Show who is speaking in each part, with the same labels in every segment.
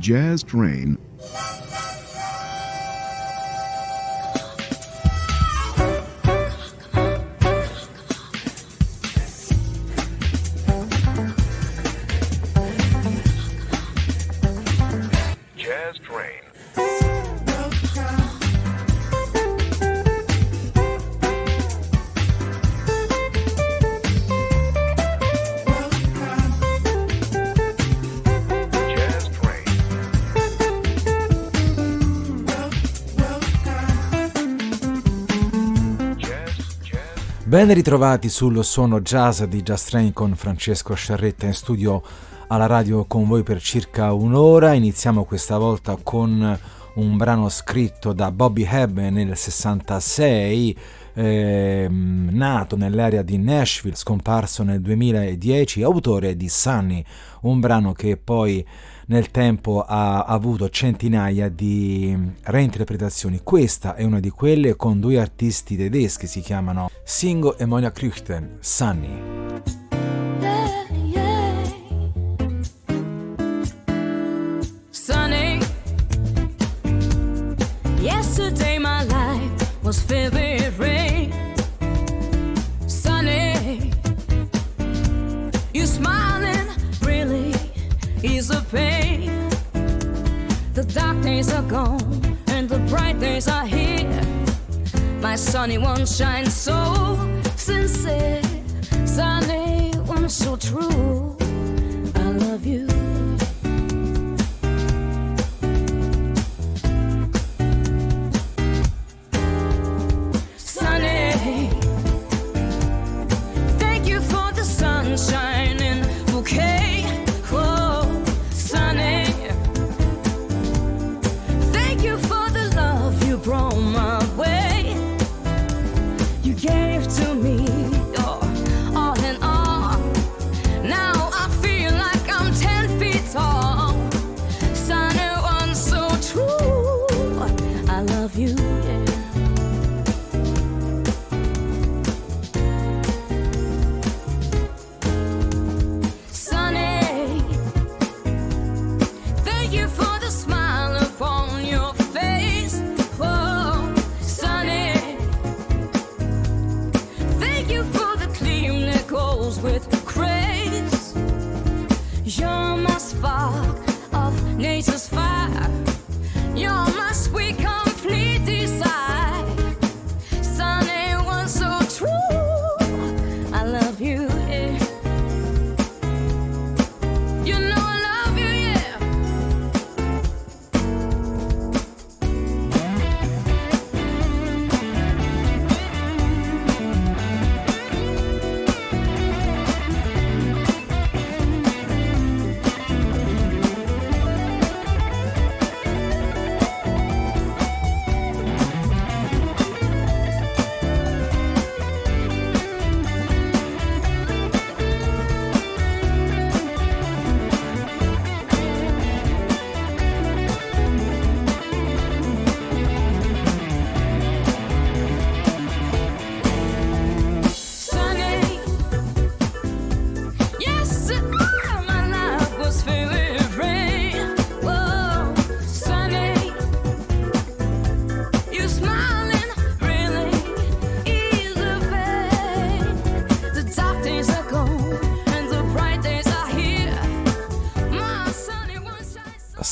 Speaker 1: Jazz Train
Speaker 2: Ben ritrovati sul suono jazz di Just Train con Francesco Sciarretta in studio alla radio con voi per circa un'ora. Iniziamo questa volta con un brano scritto da Bobby Hebb nel 66, eh, nato nell'area di Nashville, scomparso nel 2010, autore di Sunny, un brano che poi nel tempo ha avuto centinaia di reinterpretazioni. Questa è una di quelle con due artisti tedeschi, si chiamano Singo e Monia Krüchten, Sunny.
Speaker 3: Yesterday my life was filled with rain. Sunny, smiling really is a pain. Days are gone and the bright days are here. My sunny one shines so sincere, sunny one so true.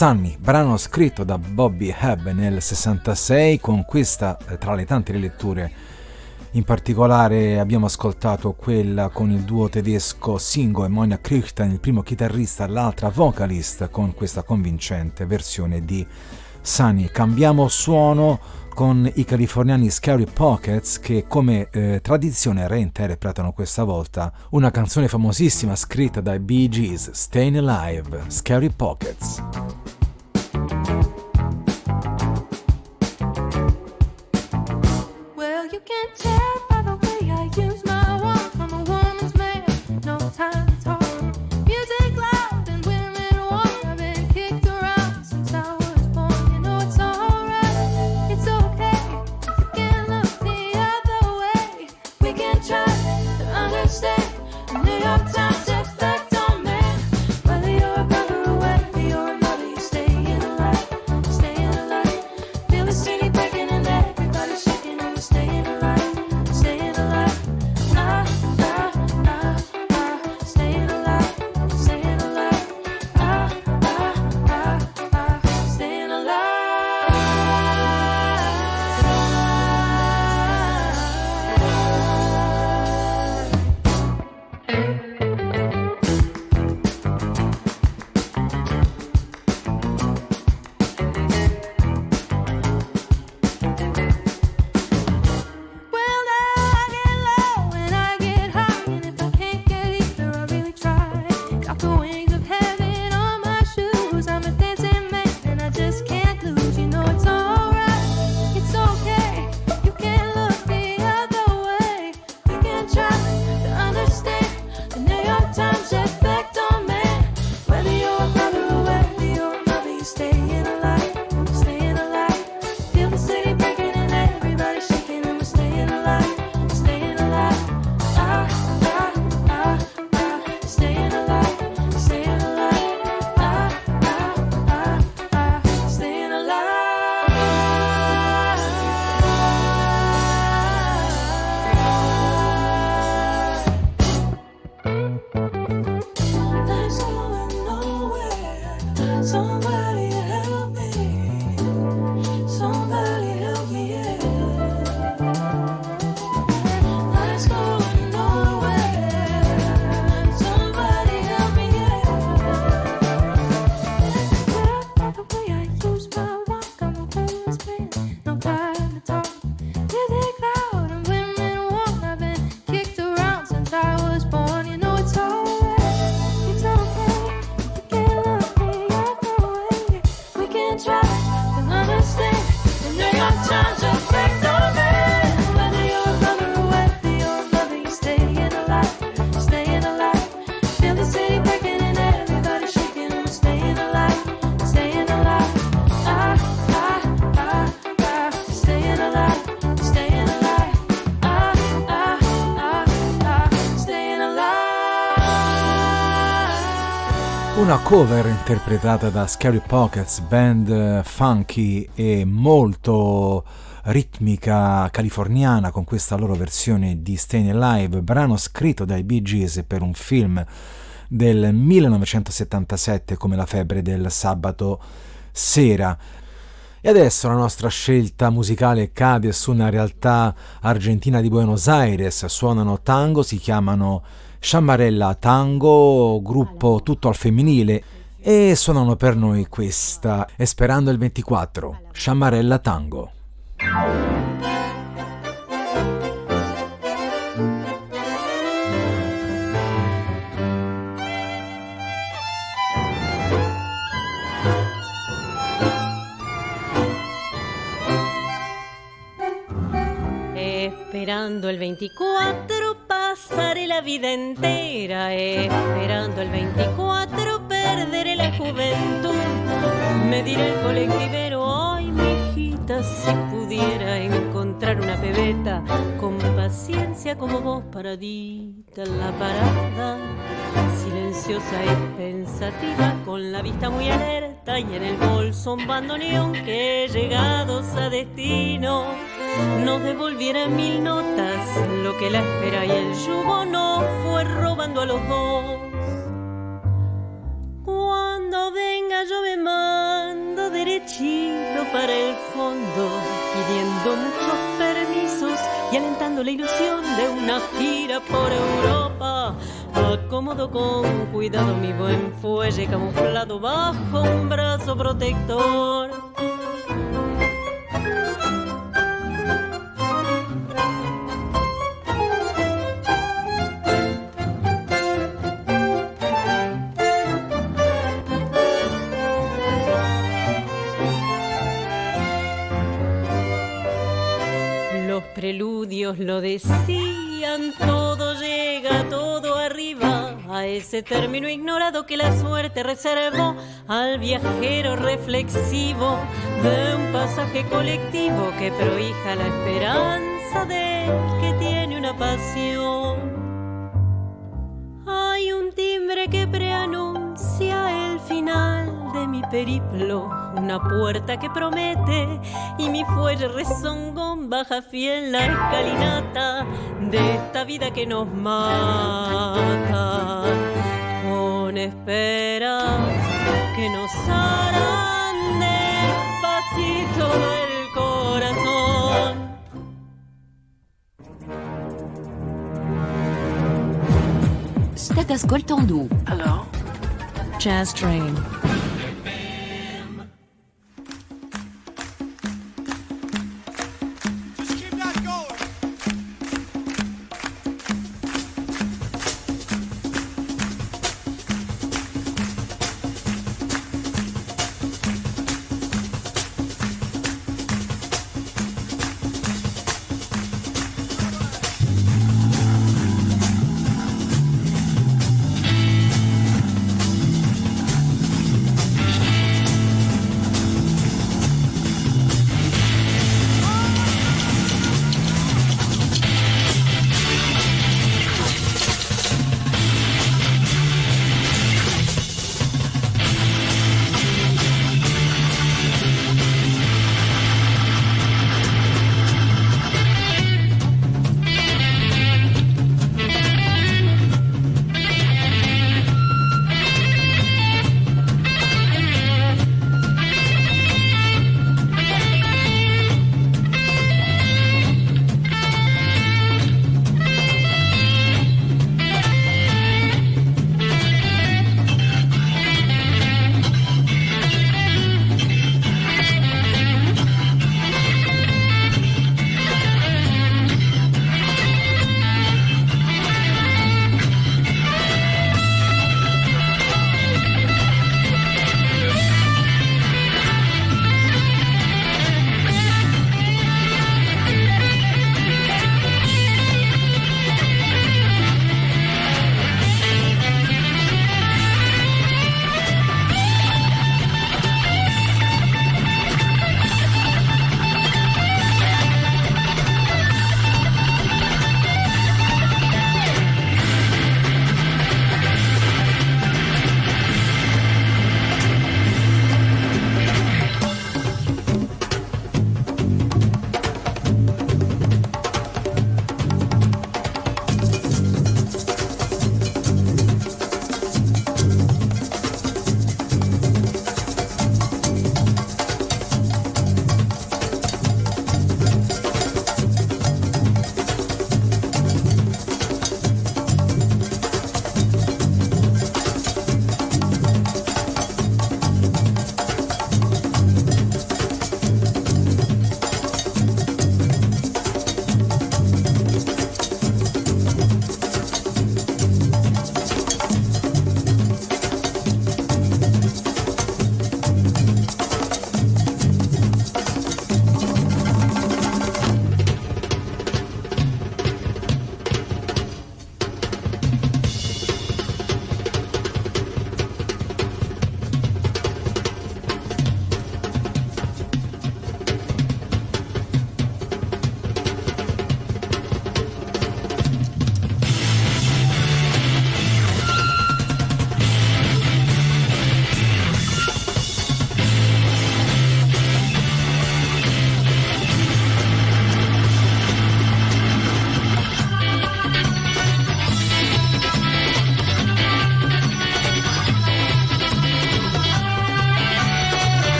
Speaker 2: Sunny, brano scritto da Bobby Hebb nel 66 con questa eh, tra le tante riletture in particolare abbiamo ascoltato quella con il duo tedesco Singo e Monia Krichten, il primo chitarrista, l'altra vocalist con questa convincente versione di Sunny. Cambiamo suono con i californiani Scary Pockets che come eh, tradizione reinterpretano questa volta una canzone famosissima scritta dai Bee Gees, Staying Alive, Scary Pockets. Una cover interpretata da Scary Pockets, band funky e molto ritmica californiana con questa loro versione di Staying Alive, brano scritto dai Bee Gees per un film del 1977 come La febbre del sabato sera. E adesso la nostra scelta musicale cade su una realtà argentina di Buenos Aires, suonano tango, si chiamano Sciambarella Tango, gruppo tutto al femminile, e suonano per noi questa Esperando il 24, Sciambarella Tango.
Speaker 1: Esperando el 24 pasaré la vida entera esperando el 24 perderé la juventud. Me dirá el colectivero, ay si pudiera encontrar una pebeta con paciencia como vos paradita en la parada, silenciosa y pensativa, con la vista muy alerta y en el bolso un bandoneón que llegados a destino nos devolviera mil notas lo que la espera y el yugo no fue robando a los dos. Cuando venga yo me derechito para el fondo, pidiendo muchos permisos y alentando la ilusión de una gira por Europa. Acomodo con cuidado mi buen fuelle camuflado bajo un brazo protector. Preludios lo decían, todo llega, todo arriba, a ese término ignorado que la suerte reservó al viajero reflexivo de un pasaje colectivo que prohija la esperanza del que tiene una pasión. Hay un timbre que preanuncia el final de mi periplo, una puerta que promete y mi fuelle rezongón baja fiel la escalinata de esta vida que nos mata. Con esperas que nos harán despacito el corazón.
Speaker 4: State ascoltando
Speaker 5: Alors
Speaker 4: Jazz Train.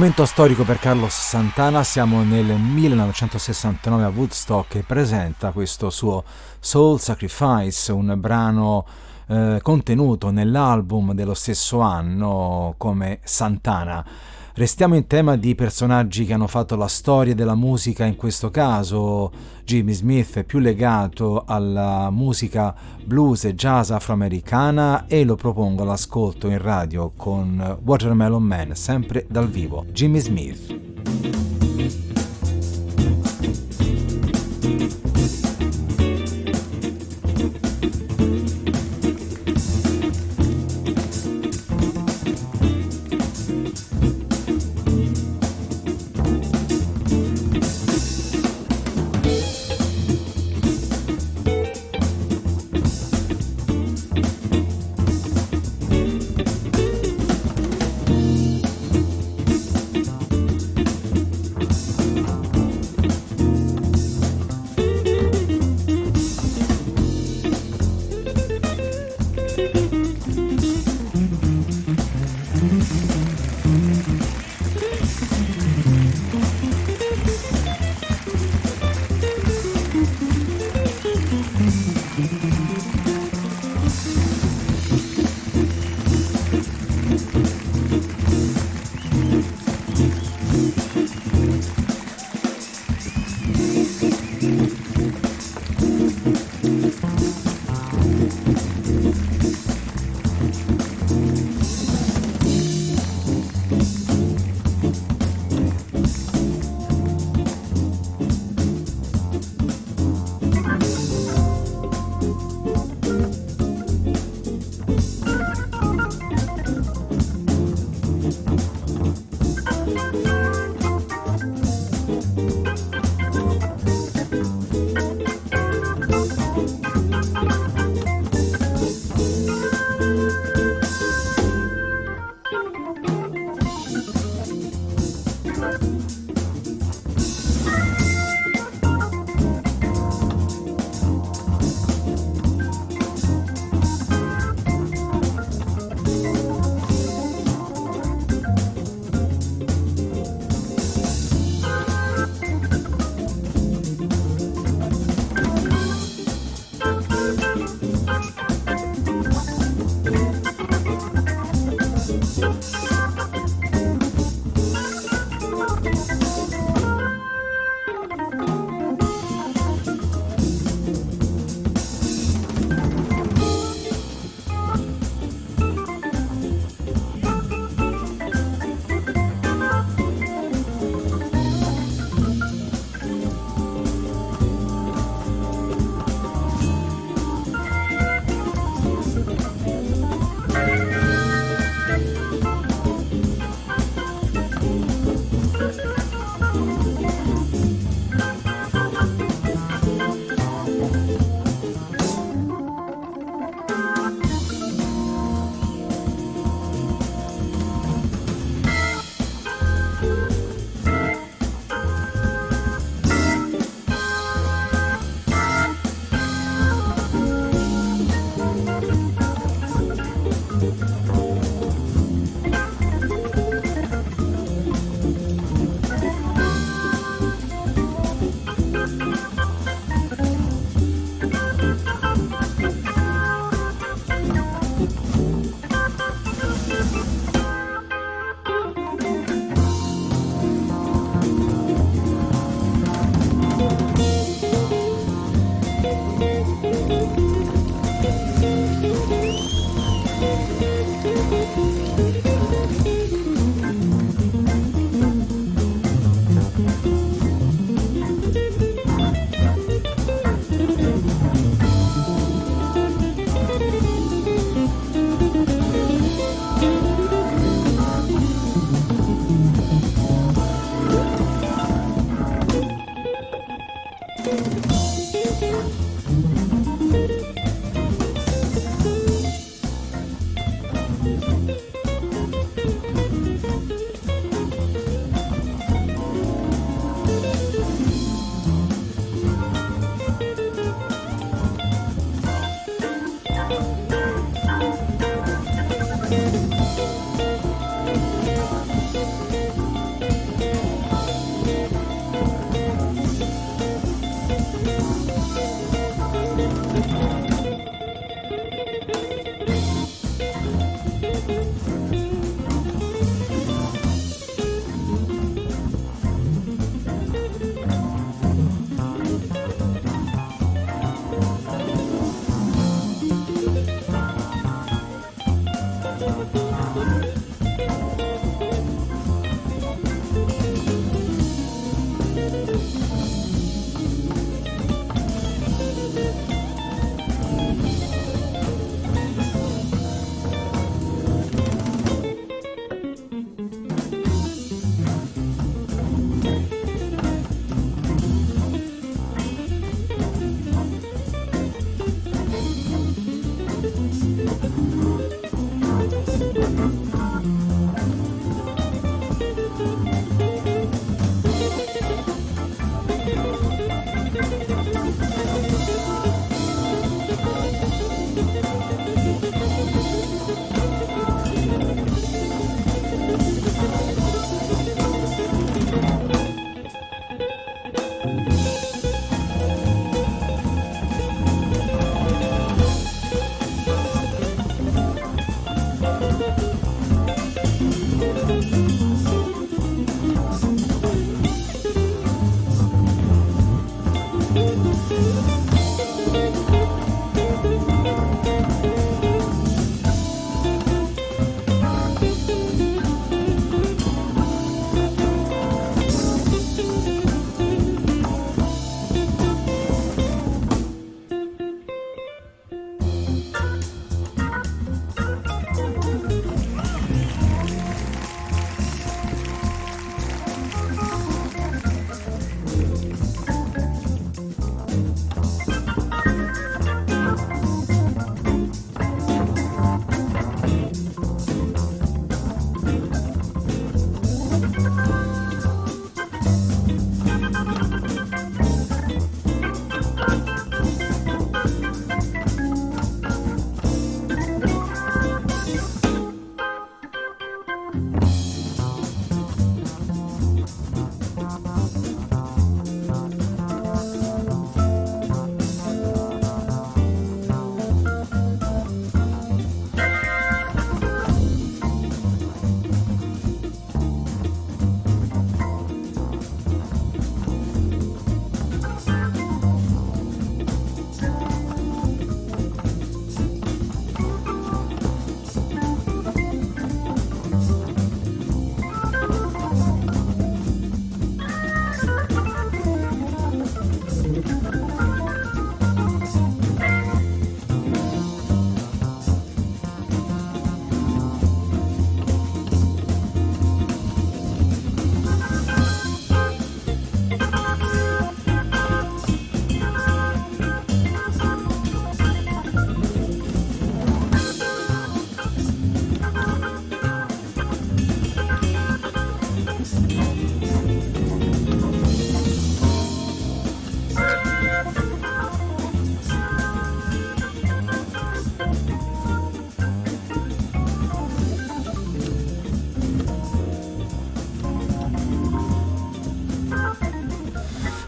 Speaker 2: Momento storico per Carlos Santana, siamo nel 1969 a Woodstock e presenta questo suo Soul Sacrifice, un brano eh, contenuto nell'album dello stesso anno come Santana. Restiamo in tema di personaggi che hanno fatto la storia della musica, in questo caso Jimmy Smith è più legato alla musica blues e jazz afroamericana e lo propongo all'ascolto in radio con Watermelon Man, sempre dal vivo. Jimmy Smith.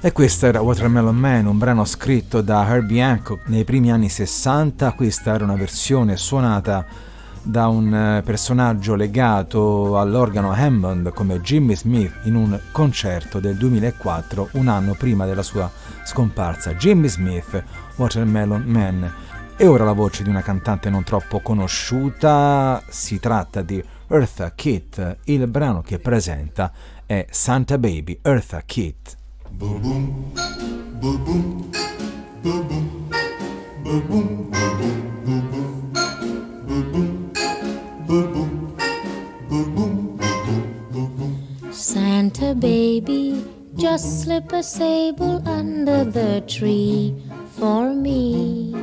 Speaker 2: E questo era Watermelon Man, un brano scritto da Herbie Hancock nei primi anni 60. Questa era una versione suonata da un eh, personaggio legato all'organo Hammond come Jimmy Smith in un concerto del 2004, un anno prima della sua scomparsa. Jimmy Smith, Watermelon Man. E ora la voce di una cantante non troppo conosciuta, si tratta di Eartha Kitt. Il brano che presenta è Santa Baby, Eartha Kitt. Boom, boom,
Speaker 5: Santa baby, just slip a sable under the tree for me.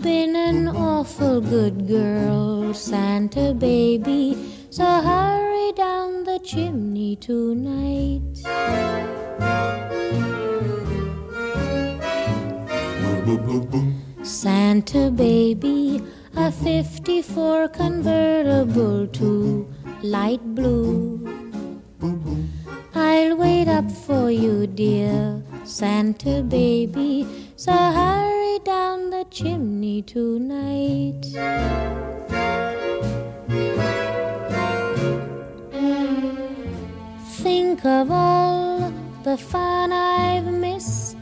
Speaker 5: Been an awful good girl, Santa baby, so hurry down the chimney tonight. Santa baby, a 54 convertible to light blue. I'll wait up for you, dear Santa baby, so hurry down the chimney tonight. Think of all the fun I've missed.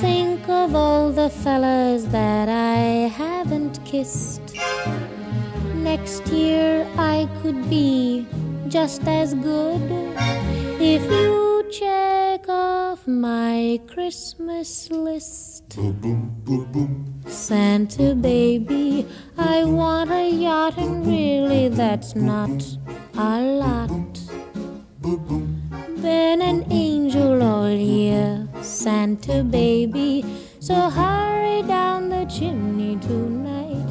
Speaker 5: Think of all the fellas that I haven't kissed. Next year I could be just as good if you check off my Christmas list. Santa baby, I want a yacht, and really that's not a lot. Been an angel all year, Santa baby, so hurry down the chimney tonight.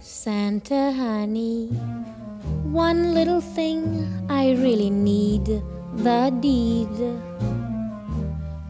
Speaker 5: Santa honey, one little thing I really need the deed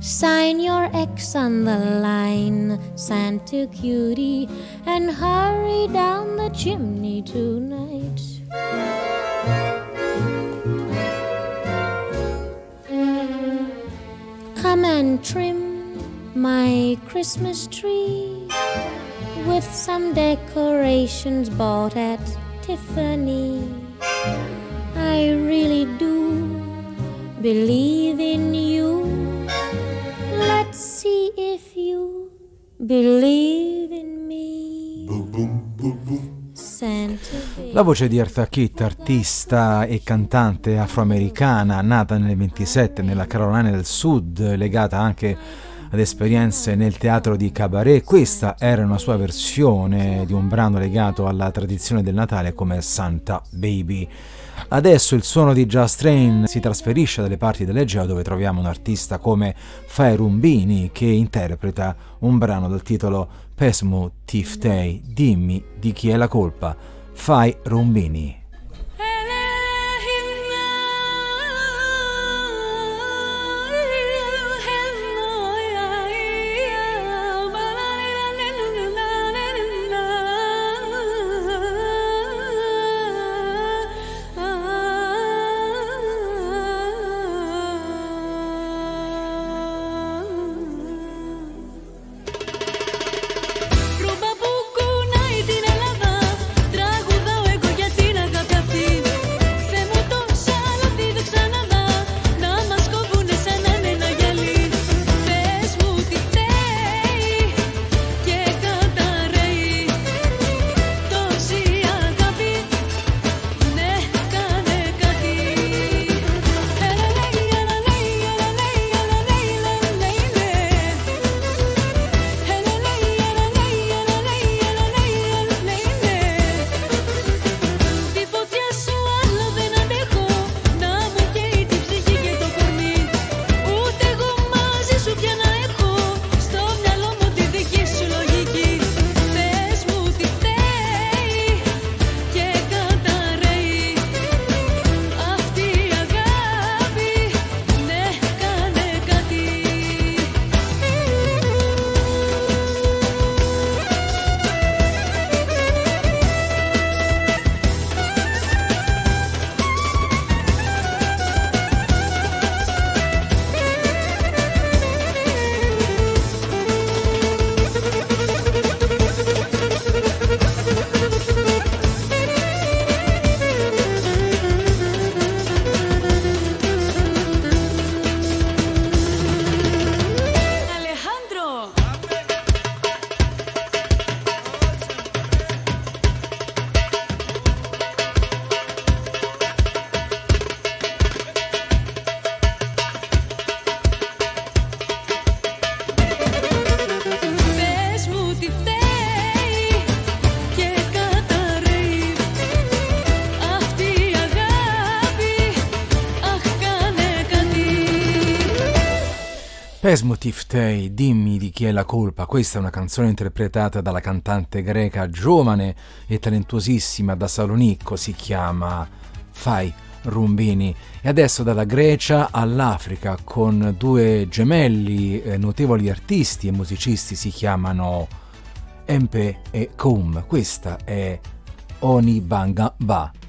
Speaker 5: Sign your X on the line, Santa cutie, and hurry down the chimney tonight. Come and trim my Christmas tree with some decorations bought at Tiffany. I really do believe in you. See if you believe in me. Santa
Speaker 2: La voce di Eartha Kitt, artista e cantante afroamericana, nata nel 27 nella Carolina del Sud, legata anche ad esperienze nel teatro di cabaret. Questa era una sua versione di un brano legato alla tradizione del Natale come Santa Baby. Adesso il suono di Just Train si trasferisce dalle parti dell'Egeo dove troviamo un artista come Fai Rumbini che interpreta un brano dal titolo Pesmu Tiftei, dimmi di chi è la colpa. Fai Rumbini.
Speaker 6: Pesmotif Tei, dimmi di chi è la colpa. Questa è una canzone interpretata dalla cantante greca giovane e talentuosissima da Salonicco, si chiama Fai Rumbini. E adesso dalla Grecia all'Africa con due gemelli eh, notevoli artisti e musicisti si chiamano Empe e Koum. Questa è Oni Banga Ba.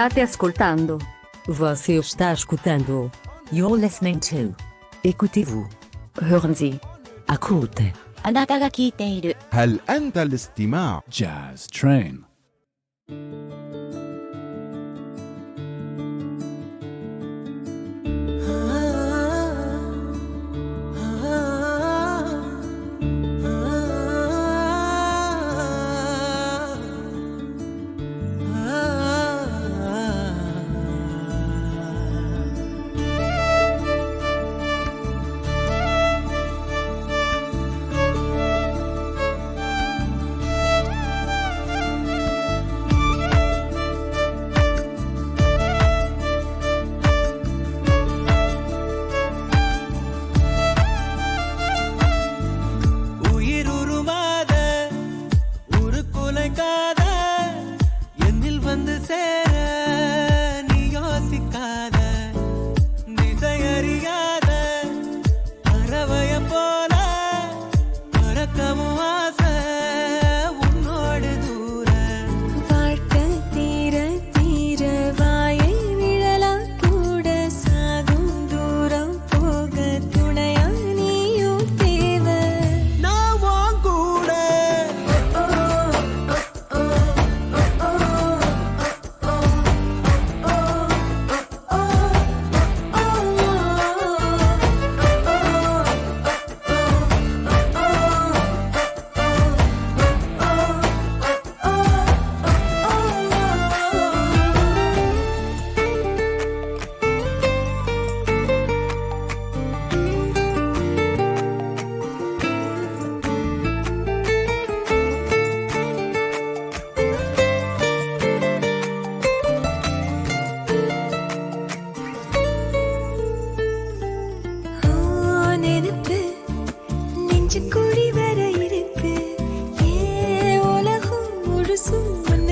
Speaker 7: State ascoltando Você está escutando.
Speaker 8: You're listening to.
Speaker 7: Écoutez-vous.
Speaker 8: Hören Sie.
Speaker 7: Akute.
Speaker 8: あなたが聞いている。
Speaker 9: هل أنت الاستماع
Speaker 10: Jazz Train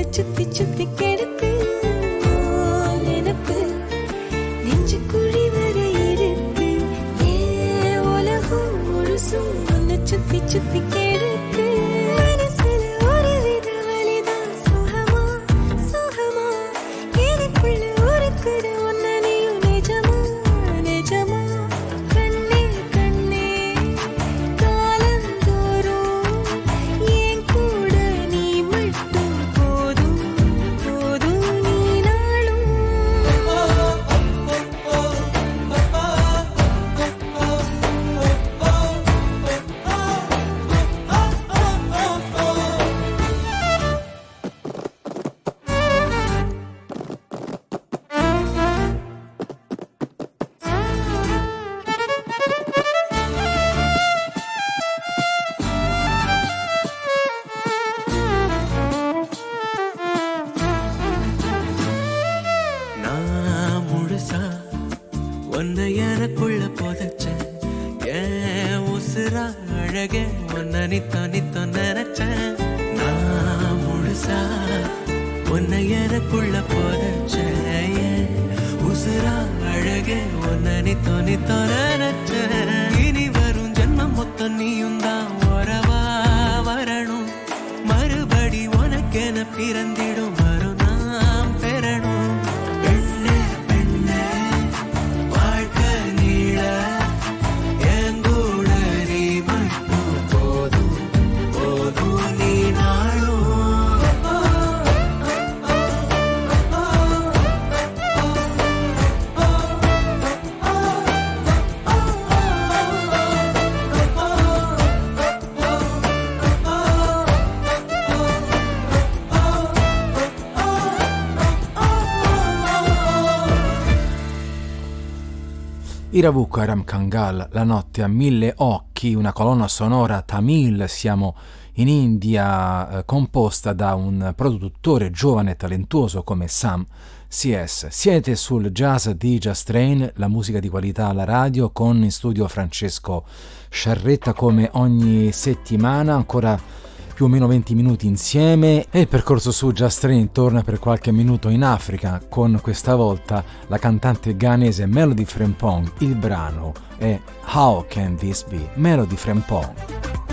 Speaker 11: சுத்தி சுத்தி கெடுக்கு. ஓ, நெஞ்சு குழி வர இருக்கு. ஏ உலகம் முழுசும் சுத்தி சுத்தி கிடக்கு
Speaker 2: Iravuko Aram Kangal, La notte a mille occhi, una colonna sonora tamil, siamo in India, eh, composta da un produttore giovane e talentuoso come Sam CS. Siete sul Jazz di Jazz Train, la musica di qualità alla radio, con in studio Francesco Sciarretta come ogni settimana, ancora più o meno 20 minuti insieme e il percorso su Just Train torna per qualche minuto in Africa con questa volta la cantante ghanese Melody Frempong. Il brano è How Can This Be? Melody Frempong.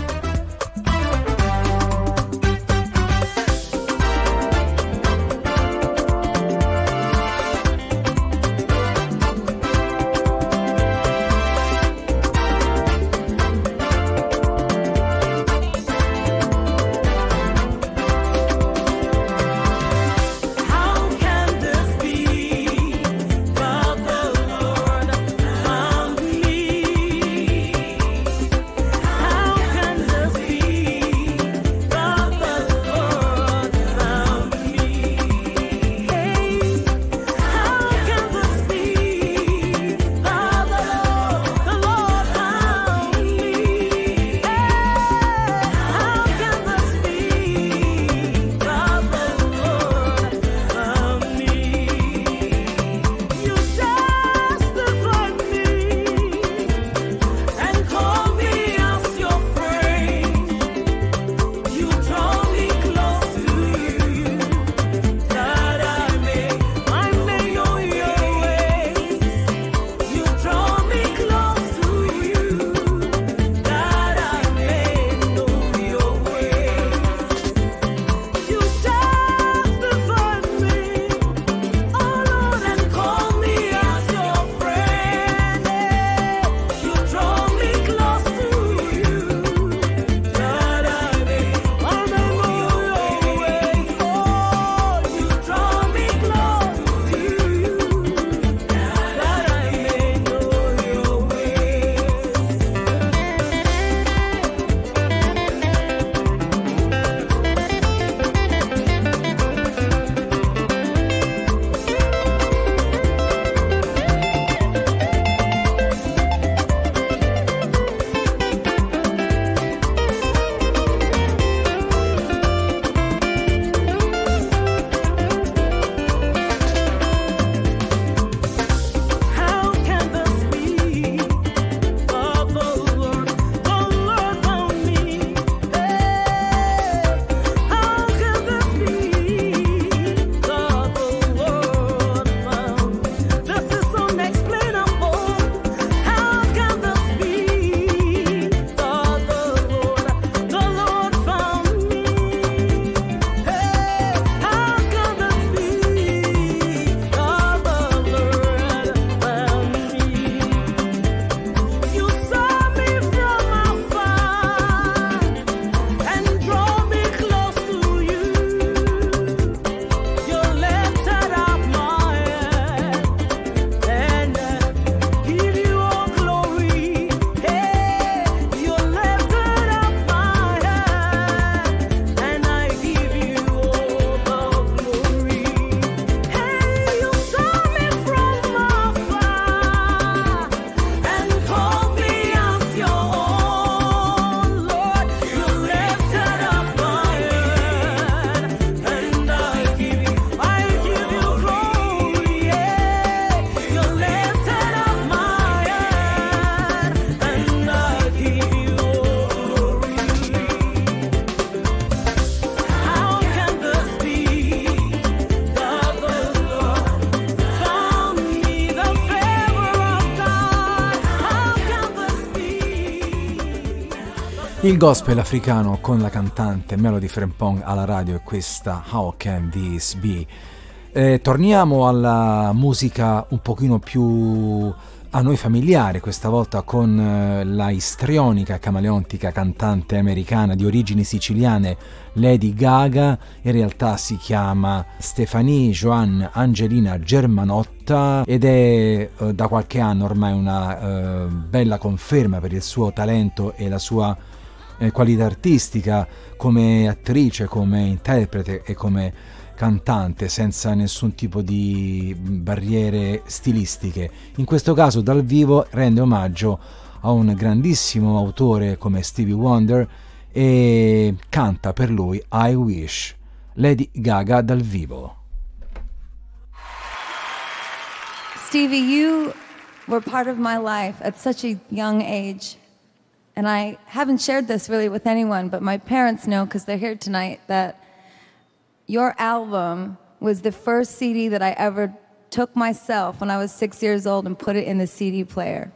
Speaker 2: Il gospel africano con la cantante Melody Frempong alla radio e questa How Can This Be? Eh, torniamo alla musica un pochino più a noi familiare, questa volta con eh, la istrionica camaleontica cantante americana di origini siciliane Lady Gaga, in realtà si chiama Stefanie Joanne Angelina Germanotta ed è eh, da qualche anno ormai una eh, bella conferma per il suo talento e la sua eh, qualità artistica come attrice, come interprete e come cantante senza nessun tipo di barriere stilistiche. In questo caso dal vivo rende omaggio a un grandissimo autore come Stevie Wonder e canta per lui I Wish, Lady Gaga dal vivo.
Speaker 12: Stevie, you were part of my life at such a young age. And I haven't shared this really with anyone, but my parents know because they're here tonight that your album was the first CD that I ever took myself when I was six years old and put it in the CD player.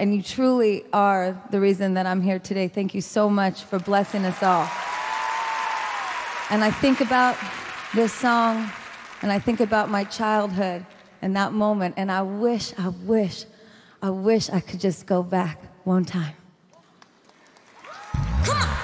Speaker 12: And you truly are the reason that I'm here today. Thank you so much for blessing us all. And I think about this song and I think about my childhood and that moment, and I wish, I wish, I wish I could just go back one time. Come on.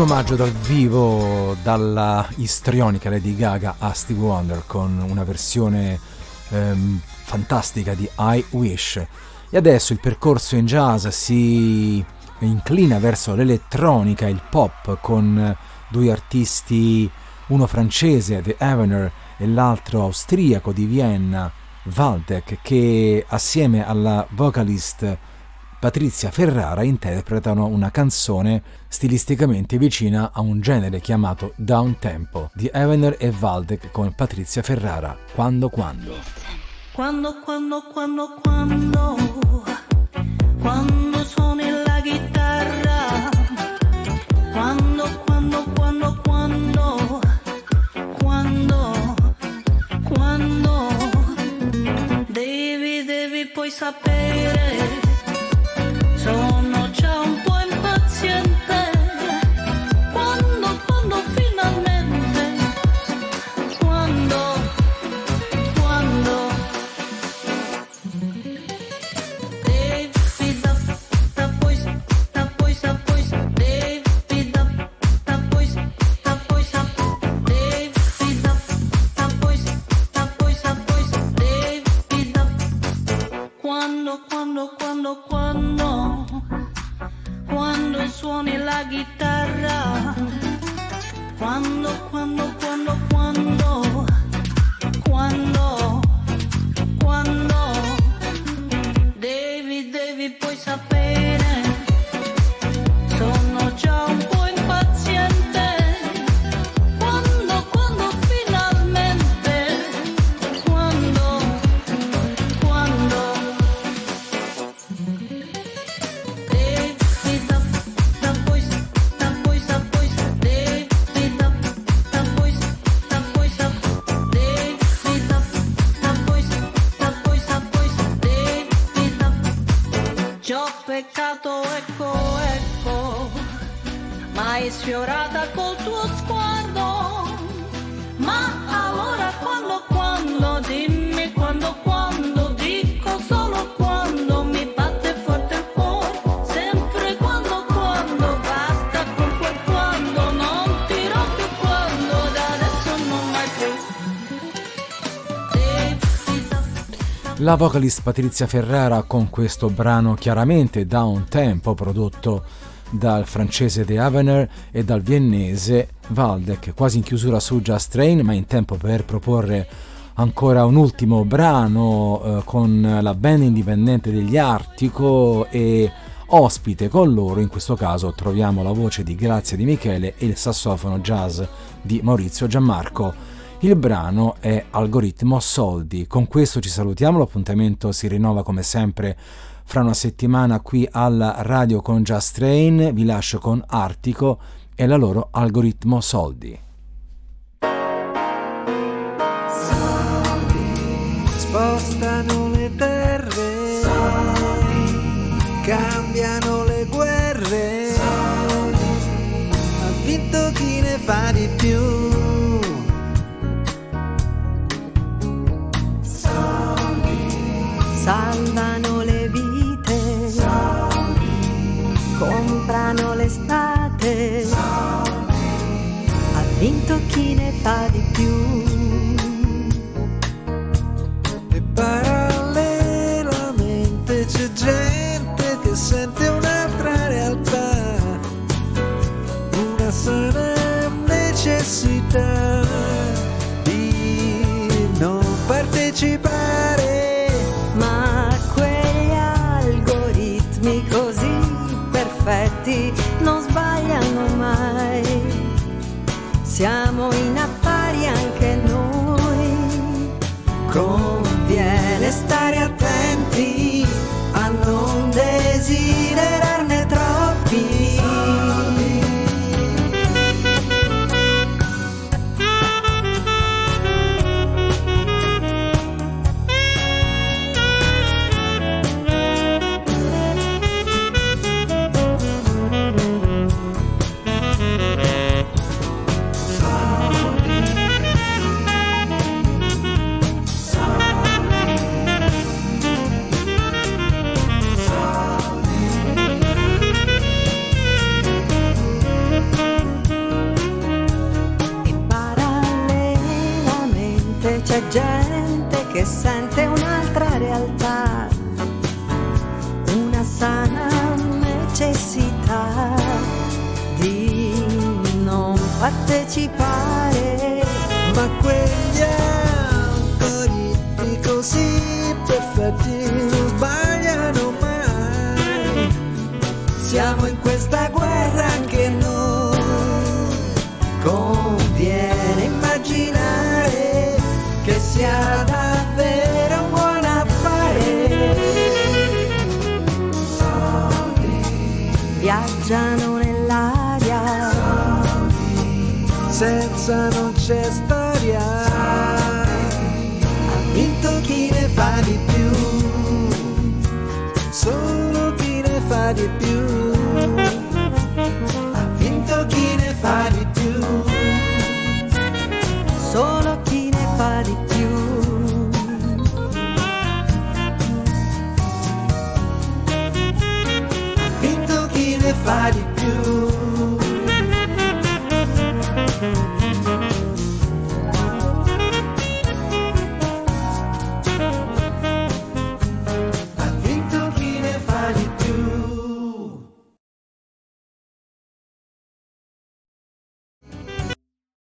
Speaker 2: Un omaggio dal vivo dalla istrionica Lady Gaga a Steve Wonder con una versione ehm, fantastica di I Wish. E adesso il percorso in jazz si inclina verso l'elettronica, il pop con due artisti, uno francese, The Avener, e l'altro austriaco di Vienna, Waldeck, che assieme alla vocalist Patrizia Ferrara interpretano una canzone stilisticamente vicina a un genere chiamato down tempo di Evener e Waldeck con Patrizia Ferrara. Quando quando?
Speaker 13: Quando quando quando quando quando suoni la chitarra quando quando quando quando quando quando devi devi poi sapere La
Speaker 2: vocalist Patrizia Ferrara con questo brano chiaramente da un tempo prodotto dal francese The Avener e dal viennese Waldeck, quasi in chiusura su Just Train, ma in tempo per proporre ancora un ultimo brano eh, con la band indipendente degli Artico e ospite con loro, in questo caso troviamo la voce di Grazia Di Michele e il sassofono jazz di Maurizio Giammarco. Il brano è Algoritmo Soldi. Con questo ci salutiamo, l'appuntamento si rinnova come sempre fra una settimana qui alla radio con Just Train. Vi lascio con Artico e la loro Algoritmo Soldi.
Speaker 14: spostano le terre, cambiano vinto chi ne fa di più. E parallelamente c'è gente che sente un'altra realtà, una sana necessità